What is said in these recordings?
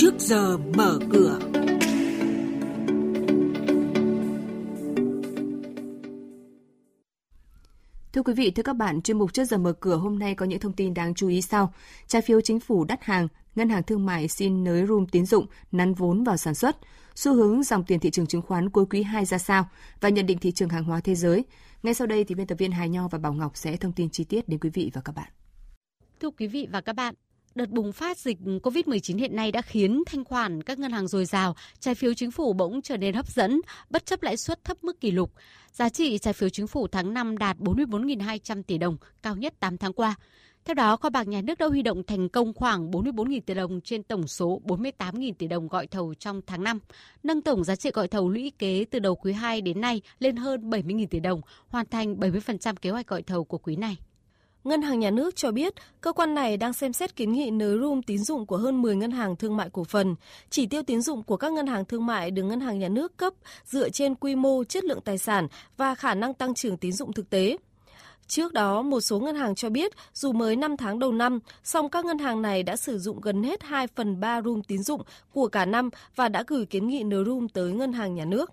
trước giờ mở cửa. Thưa quý vị, thưa các bạn, chuyên mục trước giờ mở cửa hôm nay có những thông tin đáng chú ý sau. Trái phiếu chính phủ đắt hàng, ngân hàng thương mại xin nới room tín dụng, nắn vốn vào sản xuất, xu hướng dòng tiền thị trường chứng khoán cuối quý 2 ra sao và nhận định thị trường hàng hóa thế giới. Ngay sau đây thì biên tập viên Hải Nho và Bảo Ngọc sẽ thông tin chi tiết đến quý vị và các bạn. Thưa quý vị và các bạn, Đợt bùng phát dịch COVID-19 hiện nay đã khiến thanh khoản các ngân hàng dồi dào, trái phiếu chính phủ bỗng trở nên hấp dẫn, bất chấp lãi suất thấp mức kỷ lục. Giá trị trái phiếu chính phủ tháng 5 đạt 44.200 tỷ đồng, cao nhất 8 tháng qua. Theo đó, kho bạc nhà nước đã huy động thành công khoảng 44.000 tỷ đồng trên tổng số 48.000 tỷ đồng gọi thầu trong tháng 5, nâng tổng giá trị gọi thầu lũy kế từ đầu quý 2 đến nay lên hơn 70.000 tỷ đồng, hoàn thành 70% kế hoạch gọi thầu của quý này. Ngân hàng Nhà nước cho biết, cơ quan này đang xem xét kiến nghị nới room tín dụng của hơn 10 ngân hàng thương mại cổ phần. Chỉ tiêu tín dụng của các ngân hàng thương mại được Ngân hàng Nhà nước cấp dựa trên quy mô, chất lượng tài sản và khả năng tăng trưởng tín dụng thực tế. Trước đó, một số ngân hàng cho biết dù mới 5 tháng đầu năm, song các ngân hàng này đã sử dụng gần hết 2 phần 3 room tín dụng của cả năm và đã gửi kiến nghị nới room tới Ngân hàng Nhà nước.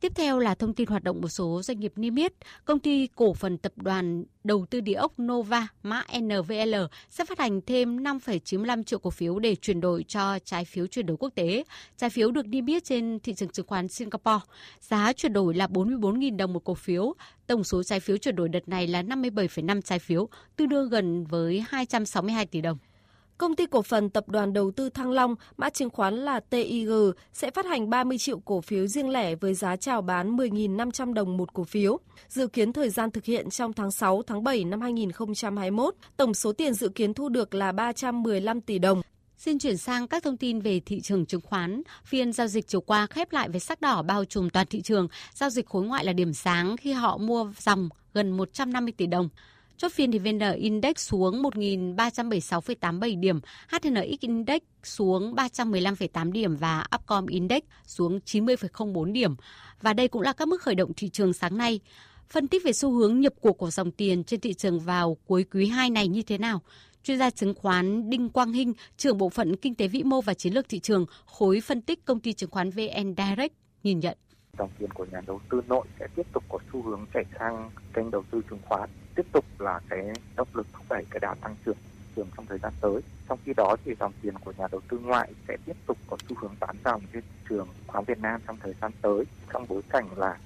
Tiếp theo là thông tin hoạt động một số doanh nghiệp niêm yết. Công ty cổ phần tập đoàn đầu tư địa ốc Nova, mã NVL, sẽ phát hành thêm 5,95 triệu cổ phiếu để chuyển đổi cho trái phiếu chuyển đổi quốc tế. Trái phiếu được niêm yết trên thị trường chứng khoán Singapore. Giá chuyển đổi là 44.000 đồng một cổ phiếu. Tổng số trái phiếu chuyển đổi đợt này là 57,5 trái phiếu, tương đương gần với 262 tỷ đồng. Công ty cổ phần tập đoàn đầu tư Thăng Long, mã chứng khoán là TIG, sẽ phát hành 30 triệu cổ phiếu riêng lẻ với giá chào bán 10.500 đồng một cổ phiếu. Dự kiến thời gian thực hiện trong tháng 6, tháng 7 năm 2021, tổng số tiền dự kiến thu được là 315 tỷ đồng. Xin chuyển sang các thông tin về thị trường chứng khoán. Phiên giao dịch chiều qua khép lại với sắc đỏ bao trùm toàn thị trường. Giao dịch khối ngoại là điểm sáng khi họ mua dòng gần 150 tỷ đồng. Chốt phiên thì VN Index xuống 1.376,87 điểm, HNX Index xuống 315,8 điểm và Upcom Index xuống 90,04 điểm. Và đây cũng là các mức khởi động thị trường sáng nay. Phân tích về xu hướng nhập cuộc của dòng tiền trên thị trường vào cuối quý 2 này như thế nào? Chuyên gia chứng khoán Đinh Quang Hinh, trưởng bộ phận kinh tế vĩ mô và chiến lược thị trường, khối phân tích công ty chứng khoán VN Direct nhìn nhận dòng tiền của nhà đầu tư nội sẽ tiếp tục có xu hướng chảy sang kênh đầu tư chứng khoán tiếp tục là cái động lực thúc đẩy cái đà tăng trưởng trường trong thời gian tới. Trong khi đó thì dòng tiền của nhà đầu tư ngoại sẽ tiếp tục có xu hướng bán dòng trên thị trường khoán Việt Nam trong thời gian tới trong bối cảnh là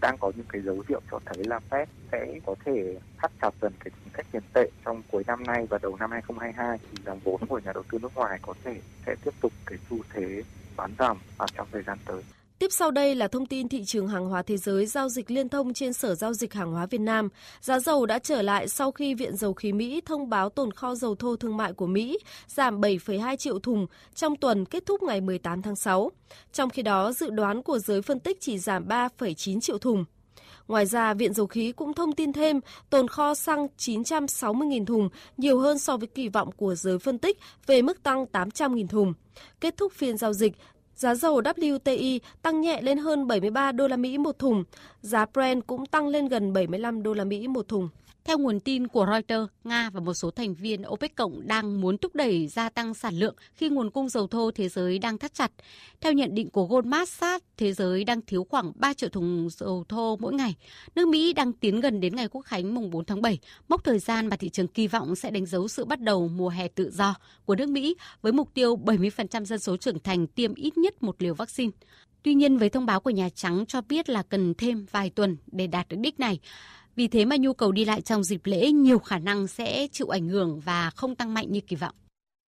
đang có những cái dấu hiệu cho thấy là Fed sẽ có thể thắt chặt dần cái chính sách tiền tệ trong cuối năm nay và đầu năm 2022 thì dòng vốn của nhà đầu tư nước ngoài có thể sẽ tiếp tục cái xu thế bán dòng trong thời gian tới. Tiếp sau đây là thông tin thị trường hàng hóa thế giới giao dịch liên thông trên Sở Giao dịch Hàng hóa Việt Nam. Giá dầu đã trở lại sau khi Viện Dầu khí Mỹ thông báo tồn kho dầu thô thương mại của Mỹ giảm 7,2 triệu thùng trong tuần kết thúc ngày 18 tháng 6. Trong khi đó, dự đoán của giới phân tích chỉ giảm 3,9 triệu thùng. Ngoài ra, Viện Dầu khí cũng thông tin thêm tồn kho xăng 960.000 thùng, nhiều hơn so với kỳ vọng của giới phân tích về mức tăng 800.000 thùng. Kết thúc phiên giao dịch, Giá dầu WTI tăng nhẹ lên hơn 73 đô la Mỹ một thùng, giá Brent cũng tăng lên gần 75 đô la Mỹ một thùng. Theo nguồn tin của Reuters, Nga và một số thành viên OPEC cộng đang muốn thúc đẩy gia tăng sản lượng khi nguồn cung dầu thô thế giới đang thắt chặt. Theo nhận định của Goldman Sachs, thế giới đang thiếu khoảng 3 triệu thùng dầu thô mỗi ngày. Nước Mỹ đang tiến gần đến ngày Quốc khánh mùng 4 tháng 7, mốc thời gian mà thị trường kỳ vọng sẽ đánh dấu sự bắt đầu mùa hè tự do của nước Mỹ với mục tiêu 70% dân số trưởng thành tiêm ít nhất một liều vaccine. Tuy nhiên, với thông báo của Nhà Trắng cho biết là cần thêm vài tuần để đạt được đích này, vì thế mà nhu cầu đi lại trong dịp lễ nhiều khả năng sẽ chịu ảnh hưởng và không tăng mạnh như kỳ vọng.